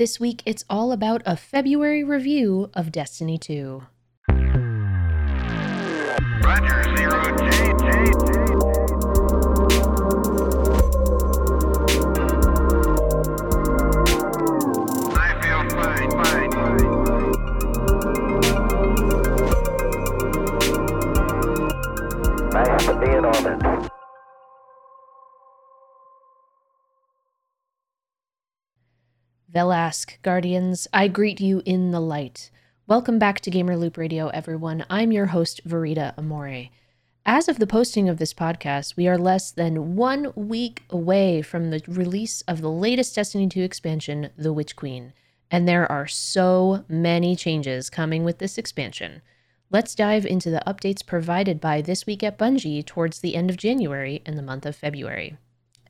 This week, it's all about a February review of Destiny 2. Roger, zero J, Guardians, I greet you in the light. Welcome back to Gamer Loop Radio, everyone. I'm your host, Verita Amore. As of the posting of this podcast, we are less than one week away from the release of the latest Destiny 2 expansion, The Witch Queen. And there are so many changes coming with this expansion. Let's dive into the updates provided by This Week at Bungie towards the end of January and the month of February.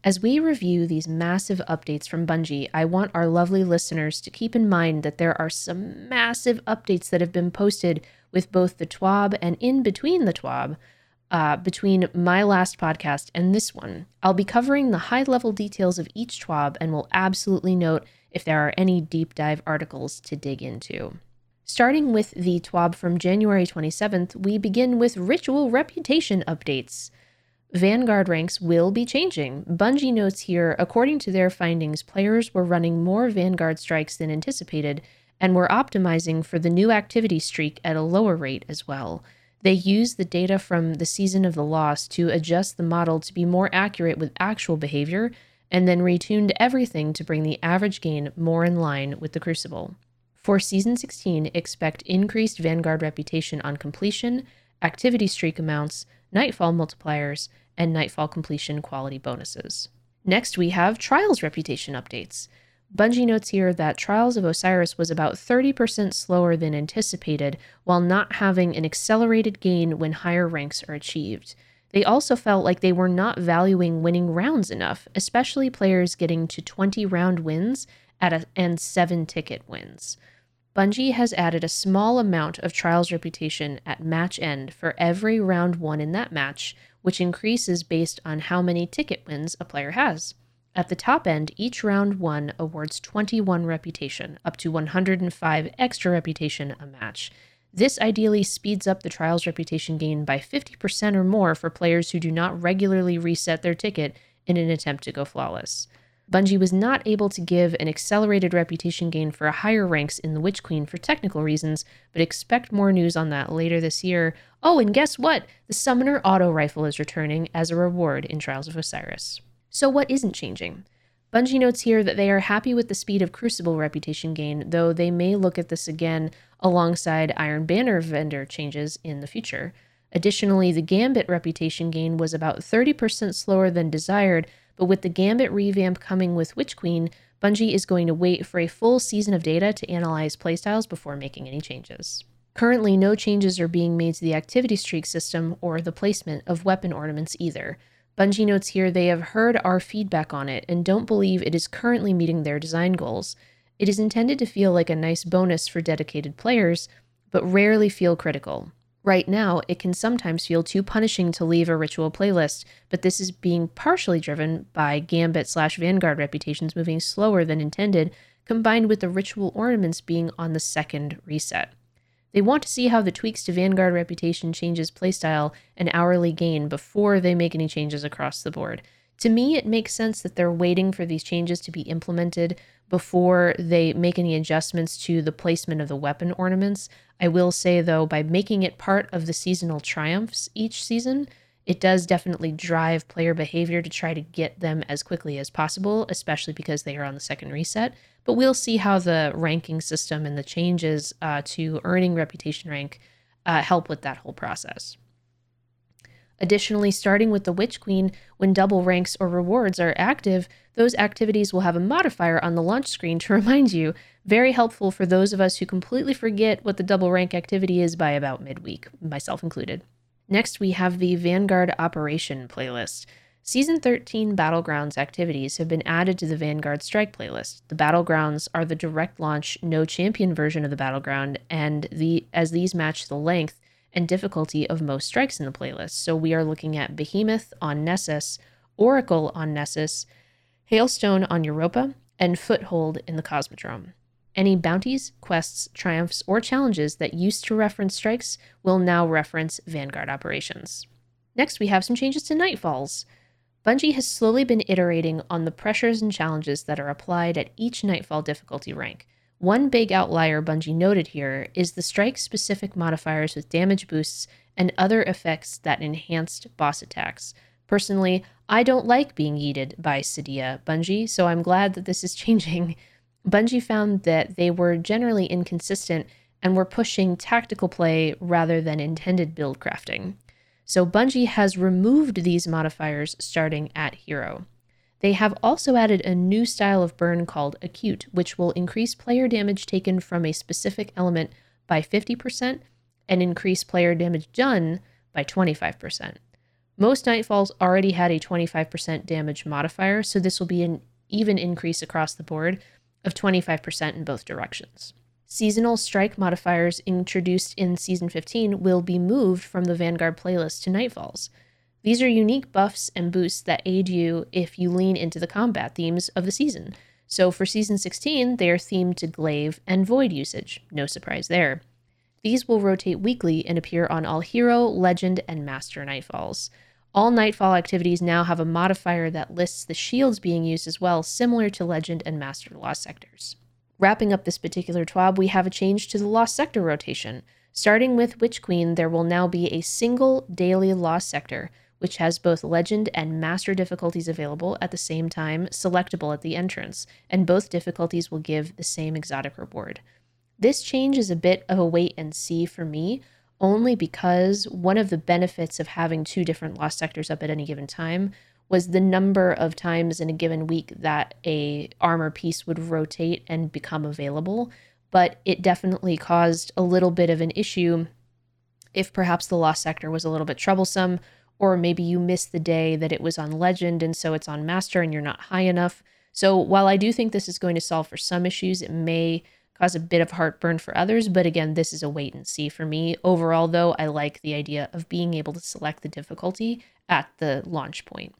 As we review these massive updates from Bungie, I want our lovely listeners to keep in mind that there are some massive updates that have been posted with both the TWAB and in between the TWAB, uh, between my last podcast and this one. I'll be covering the high level details of each TWAB and will absolutely note if there are any deep dive articles to dig into. Starting with the TWAB from January 27th, we begin with ritual reputation updates. Vanguard ranks will be changing. Bungie notes here, according to their findings, players were running more Vanguard strikes than anticipated and were optimizing for the new activity streak at a lower rate as well. They used the data from the Season of the Lost to adjust the model to be more accurate with actual behavior and then retuned everything to bring the average gain more in line with the Crucible. For Season 16, expect increased Vanguard reputation on completion, activity streak amounts, Nightfall multipliers, and Nightfall completion quality bonuses. Next, we have Trials reputation updates. Bungie notes here that Trials of Osiris was about 30% slower than anticipated, while not having an accelerated gain when higher ranks are achieved. They also felt like they were not valuing winning rounds enough, especially players getting to 20 round wins at a, and 7 ticket wins. Bungie has added a small amount of Trials reputation at match end for every round won in that match, which increases based on how many ticket wins a player has. At the top end, each round won awards 21 reputation, up to 105 extra reputation a match. This ideally speeds up the Trials reputation gain by 50% or more for players who do not regularly reset their ticket in an attempt to go flawless. Bungie was not able to give an accelerated reputation gain for higher ranks in the Witch Queen for technical reasons, but expect more news on that later this year. Oh, and guess what? The Summoner Auto Rifle is returning as a reward in Trials of Osiris. So, what isn't changing? Bungie notes here that they are happy with the speed of Crucible reputation gain, though they may look at this again alongside Iron Banner vendor changes in the future. Additionally, the Gambit reputation gain was about 30% slower than desired, but with the Gambit revamp coming with Witch Queen, Bungie is going to wait for a full season of data to analyze playstyles before making any changes. Currently, no changes are being made to the activity streak system or the placement of weapon ornaments either. Bungie notes here they have heard our feedback on it and don't believe it is currently meeting their design goals. It is intended to feel like a nice bonus for dedicated players, but rarely feel critical. Right now, it can sometimes feel too punishing to leave a ritual playlist, but this is being partially driven by Gambit slash Vanguard reputations moving slower than intended, combined with the ritual ornaments being on the second reset. They want to see how the tweaks to Vanguard reputation changes playstyle and hourly gain before they make any changes across the board. To me, it makes sense that they're waiting for these changes to be implemented before they make any adjustments to the placement of the weapon ornaments. I will say, though, by making it part of the seasonal triumphs each season, it does definitely drive player behavior to try to get them as quickly as possible, especially because they are on the second reset. But we'll see how the ranking system and the changes uh, to earning reputation rank uh, help with that whole process. Additionally, starting with the Witch Queen, when double ranks or rewards are active, those activities will have a modifier on the launch screen to remind you. Very helpful for those of us who completely forget what the double rank activity is by about midweek, myself included. Next, we have the Vanguard Operation playlist. Season 13 Battlegrounds activities have been added to the Vanguard Strike playlist. The Battlegrounds are the direct launch no champion version of the Battleground and the as these match the length and difficulty of most strikes in the playlist. So we are looking at Behemoth on Nessus, Oracle on Nessus, Hailstone on Europa, and Foothold in the Cosmodrome. Any bounties, quests, triumphs, or challenges that used to reference strikes will now reference Vanguard operations. Next, we have some changes to Nightfalls. Bungie has slowly been iterating on the pressures and challenges that are applied at each Nightfall difficulty rank. One big outlier Bungie noted here is the strike specific modifiers with damage boosts and other effects that enhanced boss attacks. Personally, I don't like being yeeted by Cydia Bungie, so I'm glad that this is changing. Bungie found that they were generally inconsistent and were pushing tactical play rather than intended build crafting. So Bungie has removed these modifiers starting at hero. They have also added a new style of burn called acute, which will increase player damage taken from a specific element by 50% and increase player damage done by 25%. Most Nightfalls already had a 25% damage modifier, so this will be an even increase across the board of 25% in both directions. Seasonal strike modifiers introduced in Season 15 will be moved from the Vanguard playlist to Nightfalls. These are unique buffs and boosts that aid you if you lean into the combat themes of the season. So for Season 16, they are themed to Glaive and Void usage. No surprise there. These will rotate weekly and appear on all Hero, Legend, and Master Nightfalls. All Nightfall activities now have a modifier that lists the shields being used as well, similar to Legend and Master Lost sectors. Wrapping up this particular TWAB, we have a change to the Lost Sector rotation. Starting with Witch Queen, there will now be a single daily Lost Sector, which has both Legend and Master difficulties available at the same time, selectable at the entrance, and both difficulties will give the same exotic reward. This change is a bit of a wait and see for me, only because one of the benefits of having two different Lost Sectors up at any given time was the number of times in a given week that a armor piece would rotate and become available but it definitely caused a little bit of an issue if perhaps the lost sector was a little bit troublesome or maybe you missed the day that it was on legend and so it's on master and you're not high enough so while i do think this is going to solve for some issues it may cause a bit of heartburn for others but again this is a wait and see for me overall though i like the idea of being able to select the difficulty at the launch point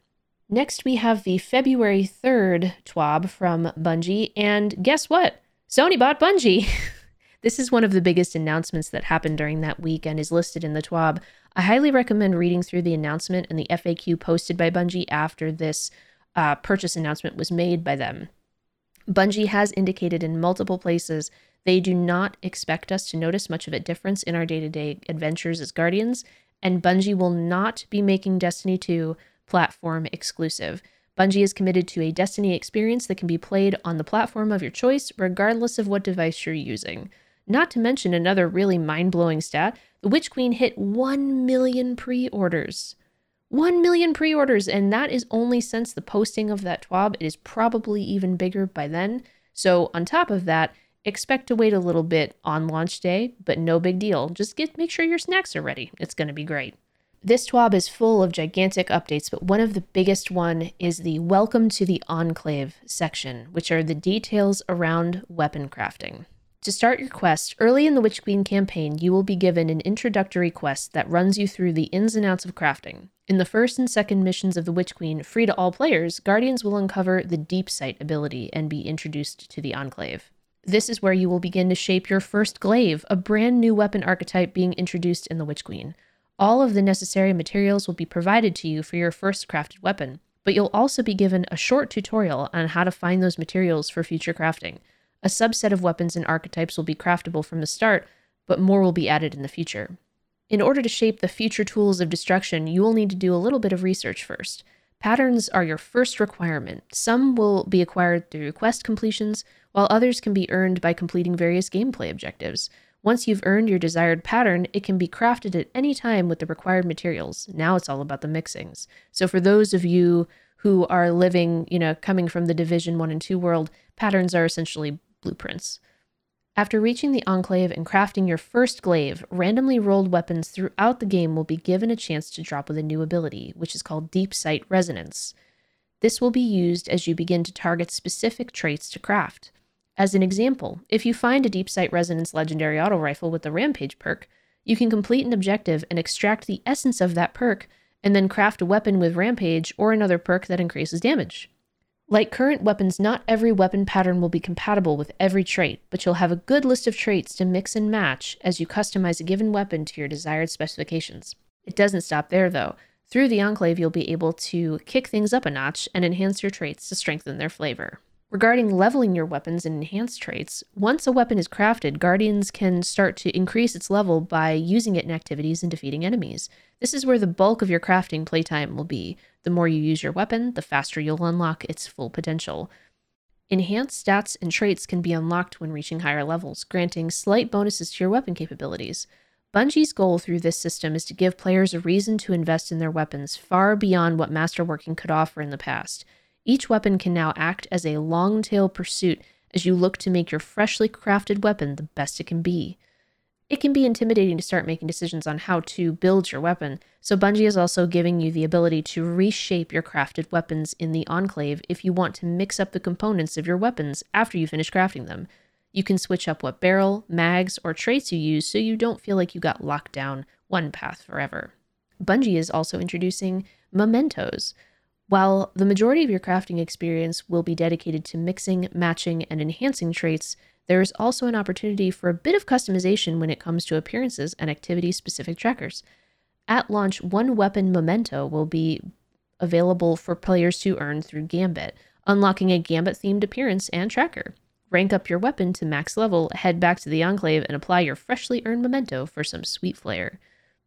Next, we have the February 3rd TWAB from Bungie. And guess what? Sony bought Bungie. this is one of the biggest announcements that happened during that week and is listed in the TWAB. I highly recommend reading through the announcement and the FAQ posted by Bungie after this uh, purchase announcement was made by them. Bungie has indicated in multiple places they do not expect us to notice much of a difference in our day to day adventures as Guardians, and Bungie will not be making Destiny 2 platform exclusive. Bungie is committed to a Destiny experience that can be played on the platform of your choice, regardless of what device you're using. Not to mention another really mind blowing stat the Witch Queen hit 1 million pre orders. 1 million pre orders, and that is only since the posting of that TWAB. It is probably even bigger by then. So, on top of that, expect to wait a little bit on launch day, but no big deal. Just get make sure your snacks are ready. It's going to be great. This TWAB is full of gigantic updates, but one of the biggest one is the Welcome to the Enclave section, which are the details around weapon crafting. To start your quest, early in the Witch Queen campaign, you will be given an introductory quest that runs you through the ins and outs of crafting. In the first and second missions of the Witch Queen, free to all players, Guardians will uncover the Deep Sight ability and be introduced to the Enclave. This is where you will begin to shape your first glaive, a brand new weapon archetype being introduced in the Witch Queen. All of the necessary materials will be provided to you for your first crafted weapon, but you'll also be given a short tutorial on how to find those materials for future crafting. A subset of weapons and archetypes will be craftable from the start, but more will be added in the future. In order to shape the future tools of destruction, you will need to do a little bit of research first. Patterns are your first requirement. Some will be acquired through quest completions, while others can be earned by completing various gameplay objectives. Once you've earned your desired pattern, it can be crafted at any time with the required materials. Now it's all about the mixings. So for those of you who are living, you know, coming from the Division 1 and 2 world, patterns are essentially blueprints. After reaching the Enclave and crafting your first glaive, randomly rolled weapons throughout the game will be given a chance to drop with a new ability, which is called Deep Sight Resonance. This will be used as you begin to target specific traits to craft. As an example, if you find a Deep Sight Resonance Legendary Auto Rifle with the Rampage perk, you can complete an objective and extract the essence of that perk, and then craft a weapon with Rampage or another perk that increases damage. Like current weapons, not every weapon pattern will be compatible with every trait, but you'll have a good list of traits to mix and match as you customize a given weapon to your desired specifications. It doesn't stop there, though. Through the Enclave, you'll be able to kick things up a notch and enhance your traits to strengthen their flavor. Regarding leveling your weapons and enhance traits, once a weapon is crafted, Guardians can start to increase its level by using it in activities and defeating enemies. This is where the bulk of your crafting playtime will be. The more you use your weapon, the faster you'll unlock its full potential. Enhanced stats and traits can be unlocked when reaching higher levels, granting slight bonuses to your weapon capabilities. Bungie's goal through this system is to give players a reason to invest in their weapons far beyond what Masterworking could offer in the past. Each weapon can now act as a long tail pursuit as you look to make your freshly crafted weapon the best it can be. It can be intimidating to start making decisions on how to build your weapon, so Bungie is also giving you the ability to reshape your crafted weapons in the Enclave if you want to mix up the components of your weapons after you finish crafting them. You can switch up what barrel, mags, or traits you use so you don't feel like you got locked down one path forever. Bungie is also introducing mementos, while the majority of your crafting experience will be dedicated to mixing, matching, and enhancing traits, there is also an opportunity for a bit of customization when it comes to appearances and activity specific trackers. At launch, one weapon memento will be available for players to earn through Gambit, unlocking a Gambit themed appearance and tracker. Rank up your weapon to max level, head back to the Enclave, and apply your freshly earned memento for some sweet flair.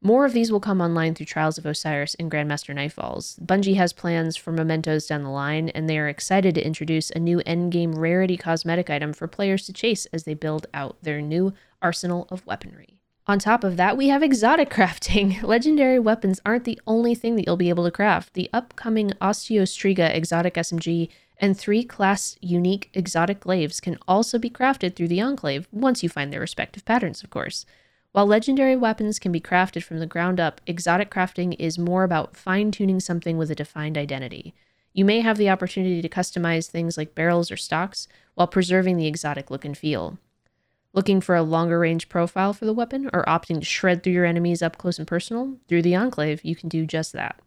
More of these will come online through Trials of Osiris and Grandmaster Nightfalls. Bungie has plans for mementos down the line, and they are excited to introduce a new endgame rarity cosmetic item for players to chase as they build out their new arsenal of weaponry. On top of that, we have exotic crafting. Legendary weapons aren't the only thing that you'll be able to craft. The upcoming Osteostriga exotic SMG and three class unique exotic glaives can also be crafted through the Enclave once you find their respective patterns, of course. While legendary weapons can be crafted from the ground up, exotic crafting is more about fine tuning something with a defined identity. You may have the opportunity to customize things like barrels or stocks while preserving the exotic look and feel. Looking for a longer range profile for the weapon or opting to shred through your enemies up close and personal? Through the Enclave, you can do just that.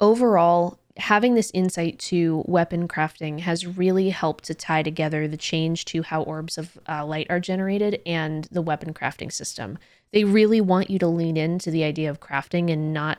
Overall, having this insight to weapon crafting has really helped to tie together the change to how orbs of uh, light are generated and the weapon crafting system. They really want you to lean into the idea of crafting and not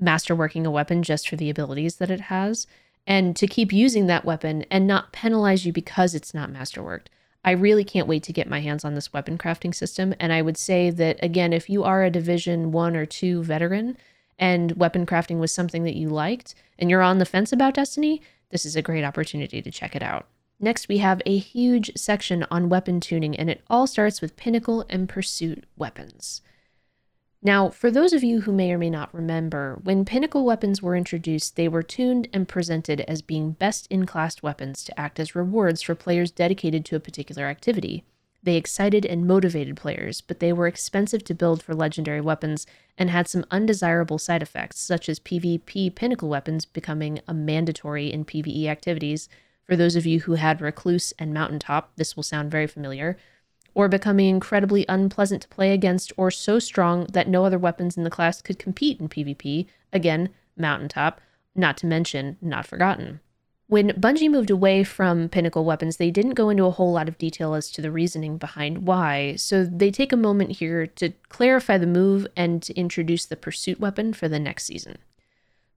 masterworking a weapon just for the abilities that it has, and to keep using that weapon and not penalize you because it's not masterworked. I really can't wait to get my hands on this weapon crafting system. And I would say that, again, if you are a Division 1 or 2 veteran and weapon crafting was something that you liked and you're on the fence about Destiny, this is a great opportunity to check it out. Next, we have a huge section on weapon tuning, and it all starts with Pinnacle and Pursuit weapons. Now, for those of you who may or may not remember, when Pinnacle weapons were introduced, they were tuned and presented as being best in class weapons to act as rewards for players dedicated to a particular activity. They excited and motivated players, but they were expensive to build for legendary weapons and had some undesirable side effects, such as PvP pinnacle weapons becoming a mandatory in PvE activities for those of you who had Recluse and Mountaintop, this will sound very familiar, or becoming incredibly unpleasant to play against or so strong that no other weapons in the class could compete in PvP, again, Mountaintop, not to mention Not Forgotten. When Bungie moved away from pinnacle weapons, they didn't go into a whole lot of detail as to the reasoning behind why, so they take a moment here to clarify the move and to introduce the pursuit weapon for the next season.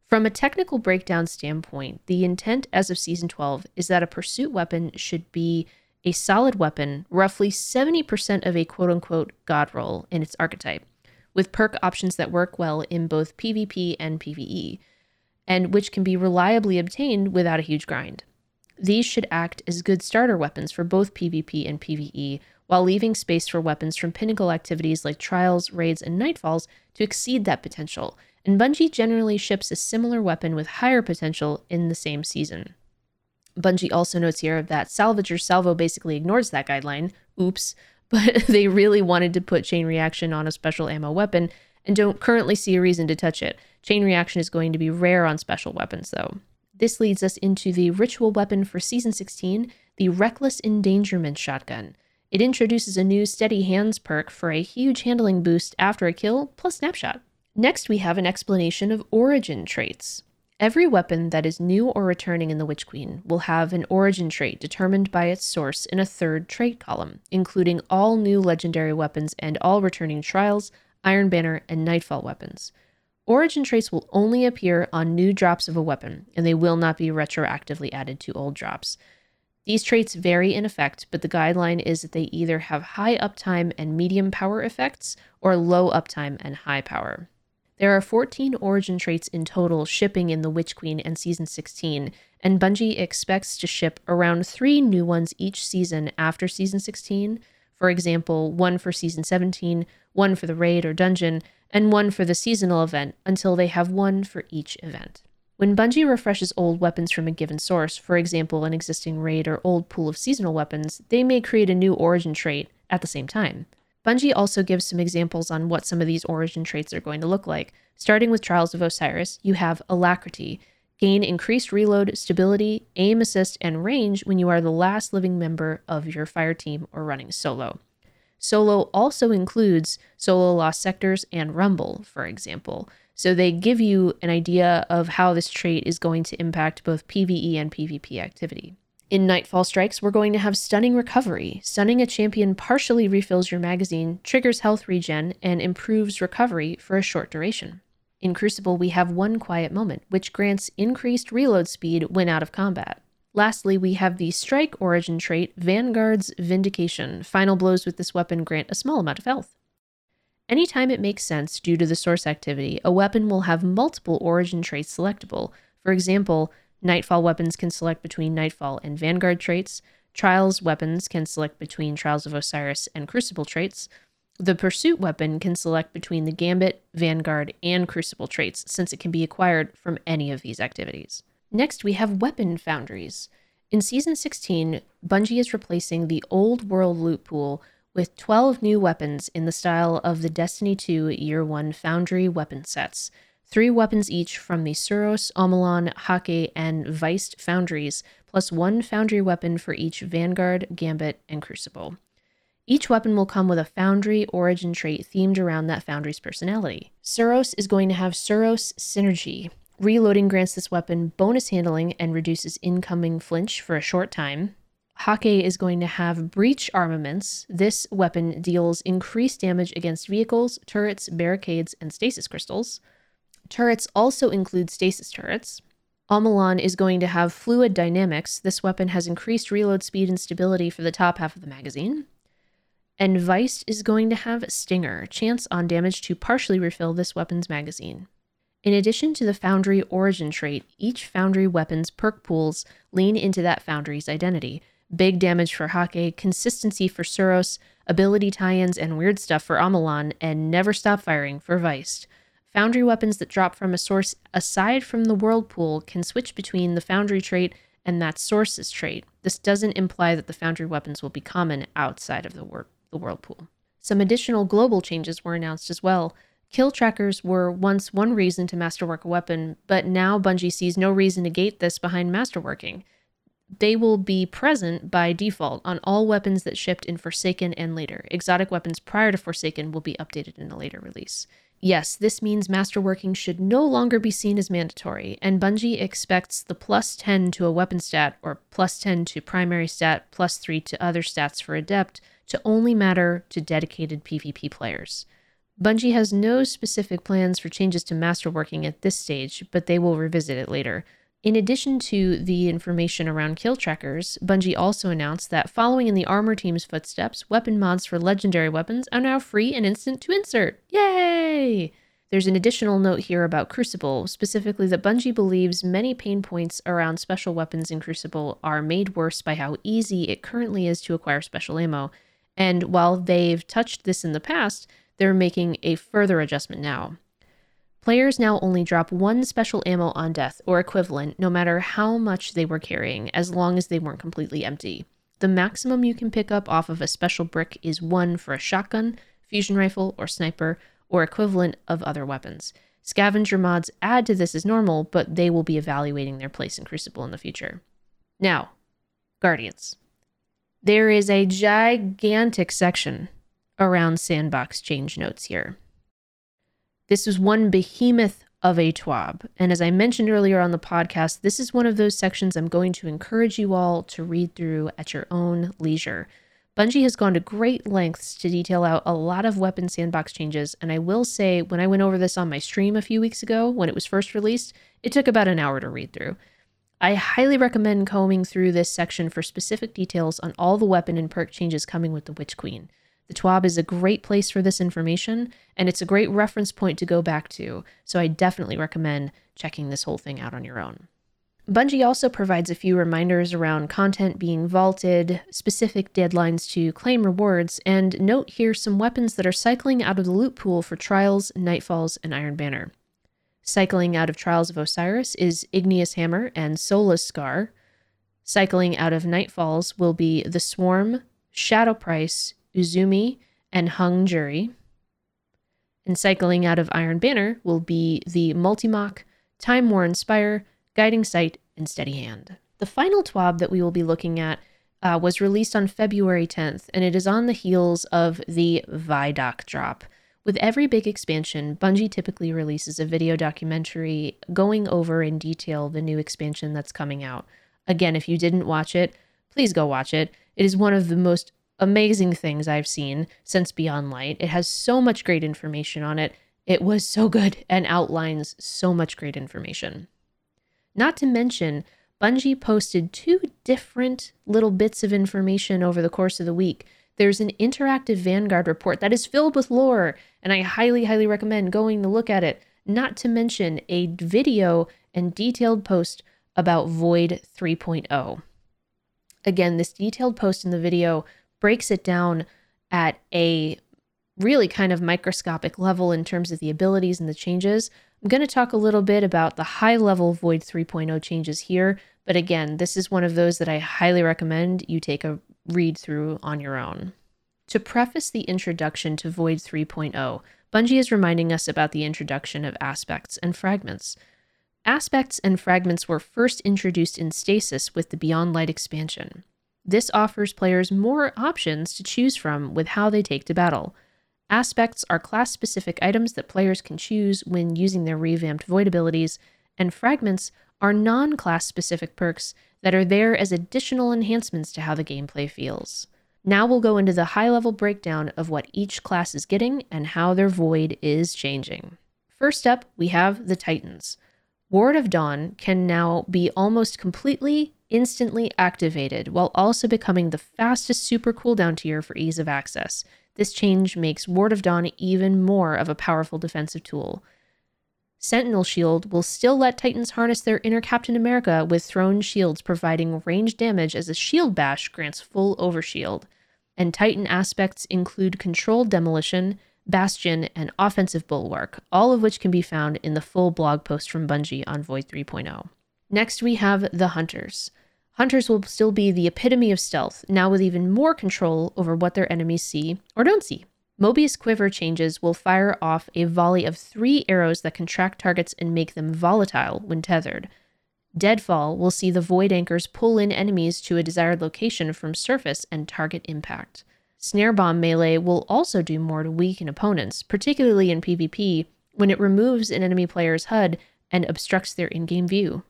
From a technical breakdown standpoint, the intent as of Season 12 is that a pursuit weapon should be a solid weapon, roughly 70% of a quote unquote god roll in its archetype, with perk options that work well in both PvP and PvE, and which can be reliably obtained without a huge grind. These should act as good starter weapons for both PvP and PvE, while leaving space for weapons from pinnacle activities like trials, raids, and nightfalls to exceed that potential and Bungie generally ships a similar weapon with higher potential in the same season. Bungie also notes here that Salvager Salvo basically ignores that guideline. Oops. But they really wanted to put chain reaction on a special ammo weapon and don't currently see a reason to touch it. Chain reaction is going to be rare on special weapons, though. This leads us into the ritual weapon for Season 16, the Reckless Endangerment Shotgun. It introduces a new Steady Hands perk for a huge handling boost after a kill, plus Snapshot. Next, we have an explanation of origin traits. Every weapon that is new or returning in the Witch Queen will have an origin trait determined by its source in a third trait column, including all new legendary weapons and all returning trials, Iron Banner, and Nightfall weapons. Origin traits will only appear on new drops of a weapon, and they will not be retroactively added to old drops. These traits vary in effect, but the guideline is that they either have high uptime and medium power effects or low uptime and high power. There are 14 origin traits in total shipping in The Witch Queen and Season 16, and Bungie expects to ship around three new ones each season after Season 16. For example, one for Season 17, one for the raid or dungeon, and one for the seasonal event until they have one for each event. When Bungie refreshes old weapons from a given source, for example, an existing raid or old pool of seasonal weapons, they may create a new origin trait at the same time. Bungie also gives some examples on what some of these origin traits are going to look like. Starting with Trials of Osiris, you have Alacrity, gain increased reload, stability, aim assist, and range when you are the last living member of your fire team or running solo. Solo also includes solo lost sectors and rumble, for example. So they give you an idea of how this trait is going to impact both PvE and PvP activity. In Nightfall Strikes, we're going to have Stunning Recovery. Stunning a champion partially refills your magazine, triggers health regen, and improves recovery for a short duration. In Crucible, we have One Quiet Moment, which grants increased reload speed when out of combat. Lastly, we have the Strike origin trait, Vanguard's Vindication. Final blows with this weapon grant a small amount of health. Anytime it makes sense due to the source activity, a weapon will have multiple origin traits selectable. For example, Nightfall weapons can select between Nightfall and Vanguard traits. Trials weapons can select between Trials of Osiris and Crucible traits. The Pursuit weapon can select between the Gambit, Vanguard, and Crucible traits, since it can be acquired from any of these activities. Next, we have Weapon Foundries. In Season 16, Bungie is replacing the old world loot pool with 12 new weapons in the style of the Destiny 2 Year 1 Foundry weapon sets three weapons each from the Suros, Omolon, Häkke, and Veist foundries, plus one foundry weapon for each Vanguard, Gambit, and Crucible. Each weapon will come with a foundry origin trait themed around that foundry's personality. Suros is going to have Suros Synergy. Reloading grants this weapon bonus handling and reduces incoming flinch for a short time. Häkke is going to have breach armaments. This weapon deals increased damage against vehicles, turrets, barricades, and stasis crystals. Turrets also include stasis turrets. Omolon is going to have fluid dynamics. This weapon has increased reload speed and stability for the top half of the magazine. And Veist is going to have Stinger, chance on damage to partially refill this weapon's magazine. In addition to the Foundry origin trait, each Foundry weapon's perk pools lean into that Foundry's identity. Big damage for Häkke, consistency for Suros, ability tie ins and weird stuff for Omolon, and never stop firing for Veist. Foundry weapons that drop from a source aside from the world pool can switch between the Foundry trait and that source's trait. This doesn't imply that the Foundry weapons will be common outside of the, wor- the world pool. Some additional global changes were announced as well. Kill trackers were once one reason to masterwork a weapon, but now Bungie sees no reason to gate this behind masterworking. They will be present by default on all weapons that shipped in Forsaken and later. Exotic weapons prior to Forsaken will be updated in a later release. Yes, this means masterworking should no longer be seen as mandatory, and Bungie expects the plus 10 to a weapon stat or plus 10 to primary stat, plus 3 to other stats for Adept to only matter to dedicated PvP players. Bungie has no specific plans for changes to masterworking at this stage, but they will revisit it later. In addition to the information around kill trackers, Bungie also announced that following in the armor team's footsteps, weapon mods for legendary weapons are now free and instant to insert. Yay! There's an additional note here about Crucible, specifically that Bungie believes many pain points around special weapons in Crucible are made worse by how easy it currently is to acquire special ammo. And while they've touched this in the past, they're making a further adjustment now. Players now only drop one special ammo on death or equivalent, no matter how much they were carrying, as long as they weren't completely empty. The maximum you can pick up off of a special brick is one for a shotgun, fusion rifle, or sniper, or equivalent of other weapons. Scavenger mods add to this as normal, but they will be evaluating their place in Crucible in the future. Now, Guardians. There is a gigantic section around sandbox change notes here. This is one behemoth of a TWAB. And as I mentioned earlier on the podcast, this is one of those sections I'm going to encourage you all to read through at your own leisure. Bungie has gone to great lengths to detail out a lot of weapon sandbox changes, and I will say, when I went over this on my stream a few weeks ago when it was first released, it took about an hour to read through. I highly recommend combing through this section for specific details on all the weapon and perk changes coming with the Witch Queen. The TWAB is a great place for this information, and it's a great reference point to go back to, so I definitely recommend checking this whole thing out on your own. Bungie also provides a few reminders around content being vaulted, specific deadlines to claim rewards, and note here some weapons that are cycling out of the loot pool for Trials, Nightfalls, and Iron Banner. Cycling out of Trials of Osiris is Igneous Hammer and Soulless Scar. Cycling out of Nightfalls will be The Swarm, Shadow Price, Uzume, and Hung Jury. And cycling out of Iron Banner will be the Multimach, Time Worn Spire, Guiding Sight, and Steady Hand. The final TWAB that we will be looking at uh, was released on February 10th, and it is on the heels of the Vidoc drop. With every big expansion, Bungie typically releases a video documentary going over in detail the new expansion that's coming out. Again, if you didn't watch it, please go watch it. It is one of the most amazing things I've seen since Beyond Light. It has so much great information on it. It was so good and outlines so much great information. Not to mention, Bungie posted two different little bits of information over the course of the week. There's an interactive Vanguard report that is filled with lore, and I highly, highly recommend going to look at it. Not to mention a video and detailed post about Void 3.0. Again, this detailed post in the video breaks it down at a really kind of microscopic level in terms of the abilities and the changes. I'm going to talk a little bit about the high level Void 3.0 changes here, but again, this is one of those that I highly recommend you take a read through on your own. To preface the introduction to Void 3.0, Bungie is reminding us about the introduction of aspects and fragments. Aspects and fragments were first introduced in Stasis with the Beyond Light expansion. This offers players more options to choose from with how they take to battle. Aspects are class specific items that players can choose when using their revamped void abilities, and fragments are non class specific perks that are there as additional enhancements to how the gameplay feels. Now we'll go into the high level breakdown of what each class is getting and how their void is changing. First up, we have the Titans. Ward of Dawn can now be almost completely instantly activated while also becoming the fastest super cooldown tier for ease of access. This change makes Ward of Dawn even more of a powerful defensive tool. Sentinel Shield will still let Titans harness their inner Captain America with thrown shields providing range damage as a shield bash grants full overshield. And Titan aspects include controlled demolition, bastion, and offensive bulwark, all of which can be found in the full blog post from Bungie on Void 3.0. Next, we have the Hunters. Hunters will still be the epitome of stealth, now with even more control over what their enemies see or don't see. Mobius Quiver changes will fire off a volley of three arrows that can track targets and make them volatile when tethered. Deadfall will see the Void Anchors pull in enemies to a desired location from surface and target impact. Snare Bomb melee will also do more to weaken opponents, particularly in PvP, when it removes an enemy player's HUD and obstructs their in game view.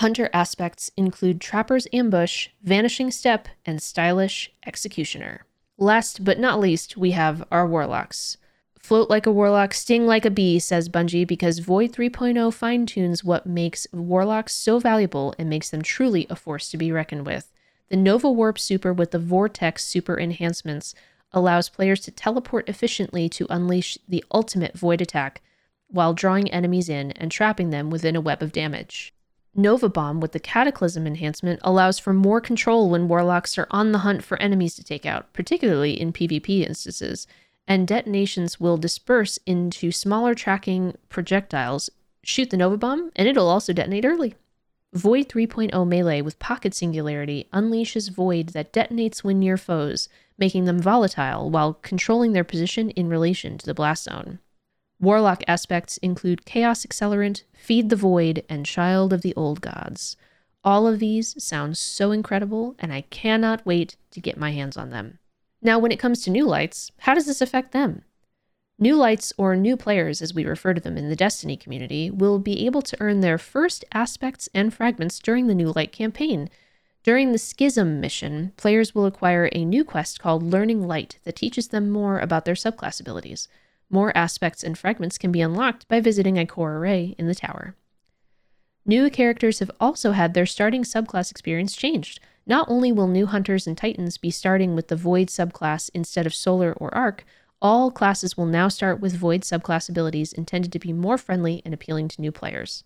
Hunter aspects include Trapper's Ambush, Vanishing Step, and Stylish Executioner. Last but not least, we have our Warlocks. Float like a warlock, sting like a bee, says Bungie, because Void 3.0 fine tunes what makes warlocks so valuable and makes them truly a force to be reckoned with. The Nova Warp Super with the Vortex Super enhancements allows players to teleport efficiently to unleash the ultimate Void attack while drawing enemies in and trapping them within a web of damage. Nova Bomb with the Cataclysm enhancement allows for more control when warlocks are on the hunt for enemies to take out, particularly in PvP instances, and detonations will disperse into smaller tracking projectiles. Shoot the Nova Bomb, and it'll also detonate early. Void 3.0 melee with Pocket Singularity unleashes Void that detonates when near foes, making them volatile while controlling their position in relation to the blast zone. Warlock aspects include Chaos Accelerant, Feed the Void, and Child of the Old Gods. All of these sound so incredible, and I cannot wait to get my hands on them. Now, when it comes to new lights, how does this affect them? New lights, or new players as we refer to them in the Destiny community, will be able to earn their first aspects and fragments during the New Light campaign. During the Schism mission, players will acquire a new quest called Learning Light that teaches them more about their subclass abilities. More aspects and fragments can be unlocked by visiting a core array in the tower. New characters have also had their starting subclass experience changed. Not only will new hunters and titans be starting with the Void subclass instead of Solar or Arc, all classes will now start with Void subclass abilities intended to be more friendly and appealing to new players.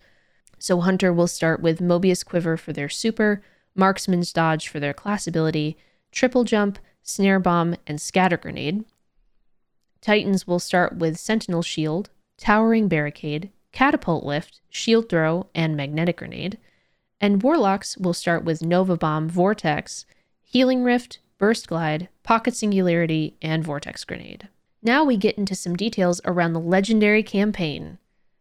So, Hunter will start with Mobius Quiver for their super, Marksman's Dodge for their class ability, Triple Jump, Snare Bomb, and Scatter Grenade. Titans will start with Sentinel Shield, Towering Barricade, Catapult Lift, Shield Throw, and Magnetic Grenade. And Warlocks will start with Nova Bomb, Vortex, Healing Rift, Burst Glide, Pocket Singularity, and Vortex Grenade. Now we get into some details around the legendary campaign.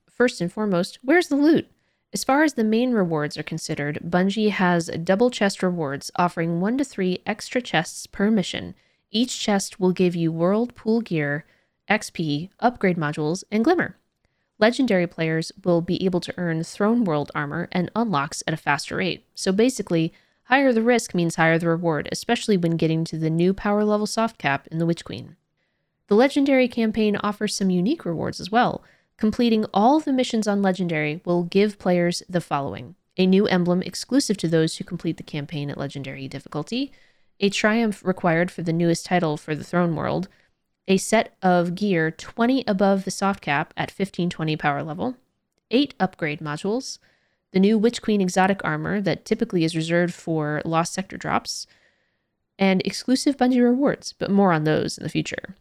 First and foremost, where's the loot? As far as the main rewards are considered, Bungie has double chest rewards offering 1 to 3 extra chests per mission. Each chest will give you world pool gear, XP, upgrade modules, and glimmer. Legendary players will be able to earn Throne World armor and unlocks at a faster rate. So basically, higher the risk means higher the reward, especially when getting to the new power level soft cap in the Witch Queen. The Legendary campaign offers some unique rewards as well. Completing all the missions on Legendary will give players the following a new emblem exclusive to those who complete the campaign at Legendary difficulty, a triumph required for the newest title for the Throne World, a set of gear 20 above the soft cap at 1520 power level, eight upgrade modules, the new Witch Queen exotic armor that typically is reserved for Lost Sector drops, and exclusive Bungie rewards, but more on those in the future.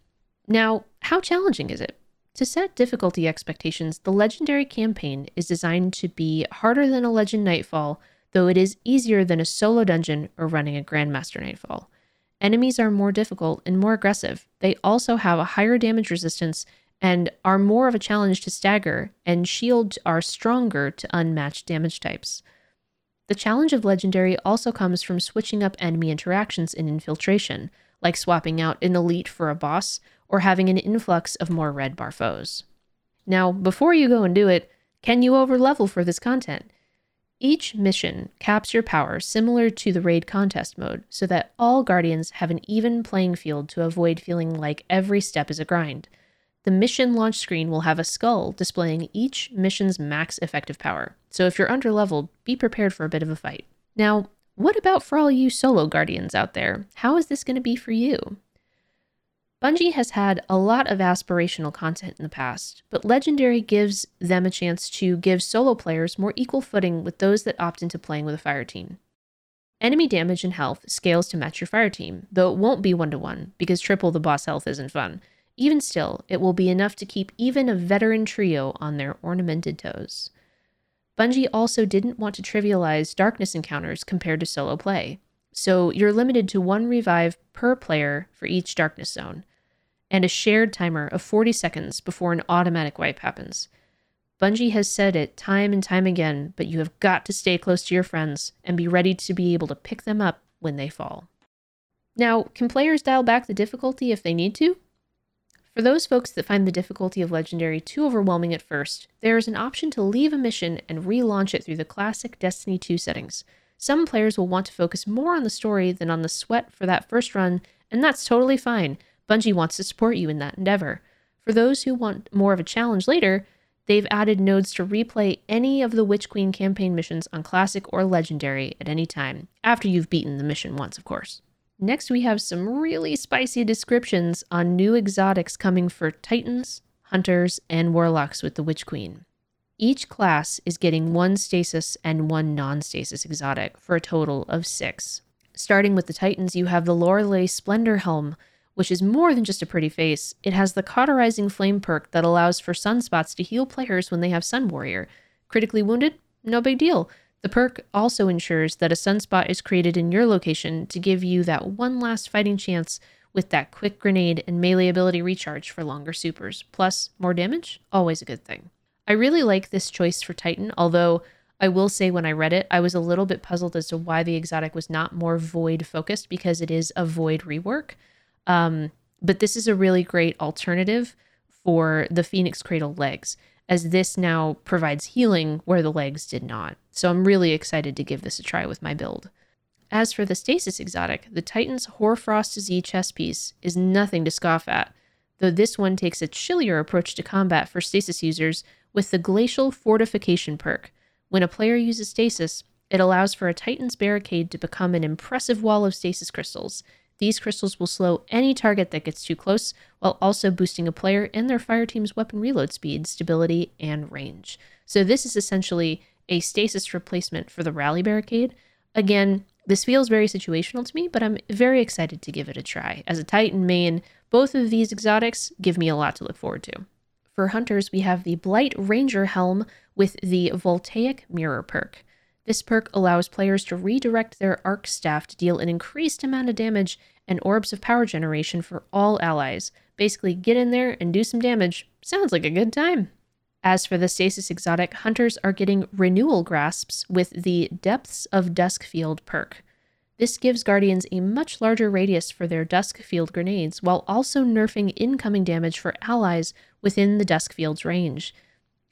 Now, how challenging is it? To set difficulty expectations, the Legendary campaign is designed to be harder than a Legend Nightfall, though it is easier than a solo dungeon or running a Grandmaster Nightfall. Enemies are more difficult and more aggressive. They also have a higher damage resistance and are more of a challenge to stagger, and shields are stronger to unmatched damage types. The challenge of Legendary also comes from switching up enemy interactions in infiltration, like swapping out an elite for a boss or having an influx of more red bar foes. Now, before you go and do it, can you overlevel for this content? Each mission caps your power similar to the raid contest mode so that all guardians have an even playing field to avoid feeling like every step is a grind. The mission launch screen will have a skull displaying each mission's max effective power, so if you're underleveled, be prepared for a bit of a fight. Now, what about for all you solo guardians out there? How is this going to be for you? Bungie has had a lot of aspirational content in the past, but Legendary gives them a chance to give solo players more equal footing with those that opt into playing with a fire team. Enemy damage and health scales to match your fire team, though it won't be one to one because triple the boss health isn't fun. Even still, it will be enough to keep even a veteran trio on their ornamented toes. Bungie also didn't want to trivialize darkness encounters compared to solo play, so you're limited to one revive per player for each darkness zone and a shared timer of 40 seconds before an automatic wipe happens. Bungie has said it time and time again, but you have got to stay close to your friends and be ready to be able to pick them up when they fall. Now, can players dial back the difficulty if they need to? For those folks that find the difficulty of Legendary too overwhelming at first, there is an option to leave a mission and relaunch it through the classic Destiny 2 settings. Some players will want to focus more on the story than on the sweat for that first run, and that's totally fine. Bungie wants to support you in that endeavor. For those who want more of a challenge later, they've added nodes to replay any of the Witch Queen campaign missions on Classic or Legendary at any time, after you've beaten the mission once, of course. Next, we have some really spicy descriptions on new exotics coming for Titans, Hunters, and Warlocks with the Witch Queen. Each class is getting one stasis and one non stasis exotic for a total of six. Starting with the Titans, you have the Lorelei Splendor Helm, which is more than just a pretty face. It has the cauterizing flame perk that allows for sunspots to heal players when they have Sun Warrior. Critically wounded? No big deal. The perk also ensures that a sunspot is created in your location to give you that one last fighting chance with that quick grenade and melee ability recharge for longer supers. Plus, more damage? Always a good thing. I really like this choice for Titan, although I will say when I read it, I was a little bit puzzled as to why the exotic was not more void focused because it is a void rework. Um, but this is a really great alternative for the Phoenix Cradle legs, as this now provides healing where the legs did not. So I'm really excited to give this a try with my build. As for the Stasis exotic, the Titan's Hoarfrost Z chess piece is nothing to scoff at, though this one takes a chillier approach to combat for Stasis users with the Glacial Fortification perk. When a player uses Stasis, it allows for a Titan's Barricade to become an impressive wall of Stasis crystals. These crystals will slow any target that gets too close, while also boosting a player and their fire team's weapon reload speed, stability, and range. So, this is essentially a stasis replacement for the Rally Barricade. Again, this feels very situational to me, but I'm very excited to give it a try. As a Titan main, both of these exotics give me a lot to look forward to. For hunters, we have the Blight Ranger Helm with the Voltaic Mirror perk. This perk allows players to redirect their arc staff to deal an increased amount of damage and orbs of power generation for all allies. Basically, get in there and do some damage. Sounds like a good time. As for the Stasis Exotic, hunters are getting renewal grasps with the Depths of Dusk Field perk. This gives Guardians a much larger radius for their Dusk Field grenades, while also nerfing incoming damage for allies within the Dusk Field's range.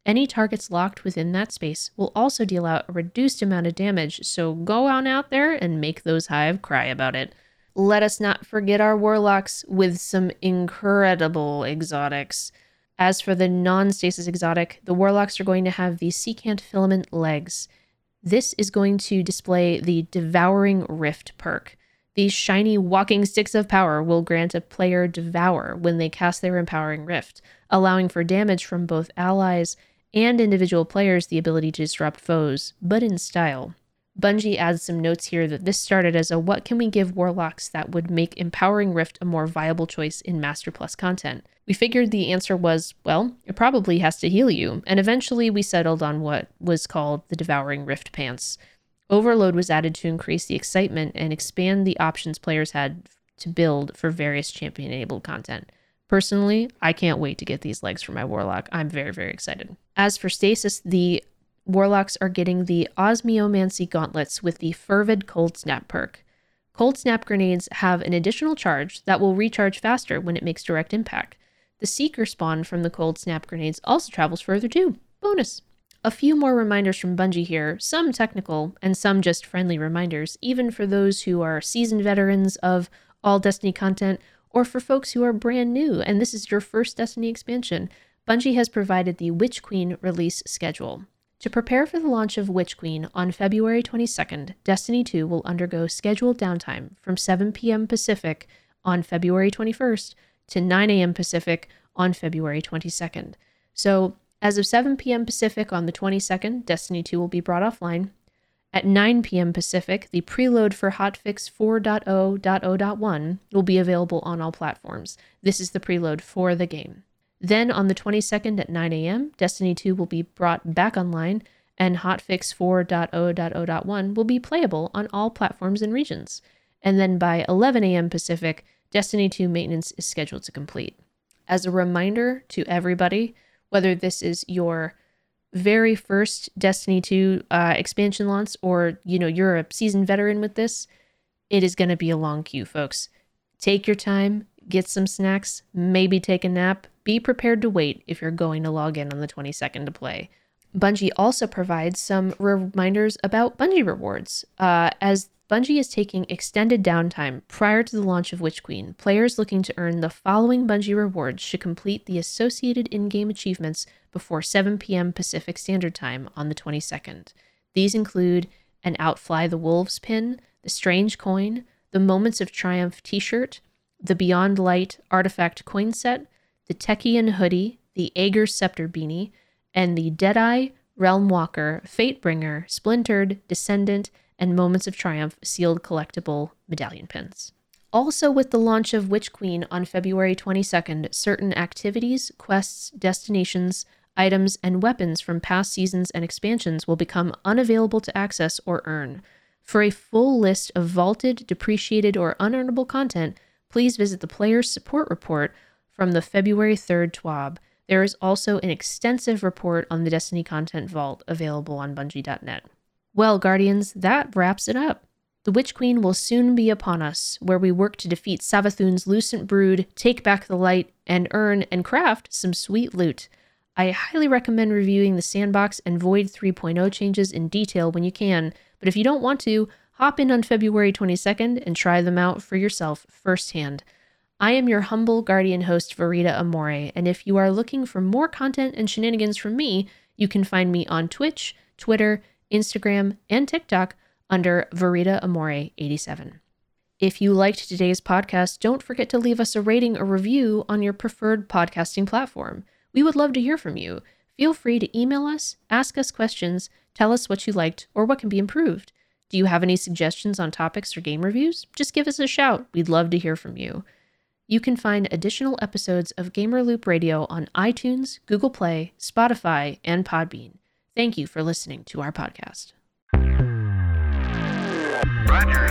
Any targets locked within that space will also deal out a reduced amount of damage, so go on out there and make those Hive cry about it. Let us not forget our Warlocks with some incredible exotics. As for the non stasis exotic, the Warlocks are going to have the Secant Filament legs. This is going to display the Devouring Rift perk. These shiny walking sticks of power will grant a player Devour when they cast their Empowering Rift, allowing for damage from both allies and individual players the ability to disrupt foes, but in style. Bungie adds some notes here that this started as a what can we give warlocks that would make Empowering Rift a more viable choice in Master Plus content. We figured the answer was, well, it probably has to heal you, and eventually we settled on what was called the Devouring Rift Pants. Overload was added to increase the excitement and expand the options players had to build for various champion enabled content. Personally, I can't wait to get these legs for my Warlock. I'm very, very excited. As for Stasis, the Warlocks are getting the Osmiomancy gauntlets with the Fervid Cold Snap perk. Cold Snap grenades have an additional charge that will recharge faster when it makes direct impact. The Seeker spawn from the Cold Snap grenades also travels further too. Bonus. A few more reminders from Bungie here, some technical and some just friendly reminders, even for those who are seasoned veterans of all Destiny content or for folks who are brand new and this is your first Destiny expansion. Bungie has provided the Witch Queen release schedule. To prepare for the launch of Witch Queen on February 22nd, Destiny 2 will undergo scheduled downtime from 7 p.m. Pacific on February 21st to 9 a.m. Pacific on February 22nd. So, as of 7 p.m. Pacific on the 22nd, Destiny 2 will be brought offline. At 9 p.m. Pacific, the preload for hotfix 4.0.0.1 will be available on all platforms. This is the preload for the game. Then on the 22nd at 9 a.m., Destiny 2 will be brought back online, and hotfix 4.0.0.1 will be playable on all platforms and regions. And then by 11 a.m. Pacific, Destiny 2 maintenance is scheduled to complete. As a reminder to everybody, whether this is your very first Destiny 2 uh, expansion launch or you know you're a seasoned veteran with this, it is going to be a long queue, folks. Take your time, get some snacks, maybe take a nap, be prepared to wait if you're going to log in on the 22nd to play. Bungie also provides some reminders about Bungie rewards. Uh, as Bungie is taking extended downtime prior to the launch of Witch Queen, players looking to earn the following Bungie rewards should complete the associated in game achievements before 7 p.m. Pacific Standard Time on the 22nd. These include an Outfly the Wolves pin, the Strange Coin, the Moments of Triumph t shirt, the Beyond Light artifact coin set, the Techeun hoodie, the Aegir scepter beanie, and the Deadeye, Realm Walker, Fatebringer, Splintered, Descendant, and Moments of Triumph sealed collectible medallion pins. Also, with the launch of Witch Queen on February 22nd, certain activities, quests, destinations, items, and weapons from past seasons and expansions will become unavailable to access or earn. For a full list of vaulted, depreciated, or unearnable content, please visit the Player's Support Report from the February 3rd TWAB. There is also an extensive report on the Destiny Content Vault available on Bungie.net. Well, Guardians, that wraps it up. The Witch Queen will soon be upon us, where we work to defeat Savathun's Lucent Brood, take back the light, and earn and craft some sweet loot. I highly recommend reviewing the Sandbox and Void 3.0 changes in detail when you can, but if you don't want to, hop in on February 22nd and try them out for yourself firsthand. I am your humble guardian host, Verita Amore, and if you are looking for more content and shenanigans from me, you can find me on Twitch, Twitter, Instagram, and TikTok under Verita Amore 87. If you liked today's podcast, don't forget to leave us a rating or review on your preferred podcasting platform. We would love to hear from you. Feel free to email us, ask us questions, tell us what you liked or what can be improved. Do you have any suggestions on topics or game reviews? Just give us a shout. We'd love to hear from you. You can find additional episodes of Gamer Loop Radio on iTunes, Google Play, Spotify, and Podbean. Thank you for listening to our podcast. Roger.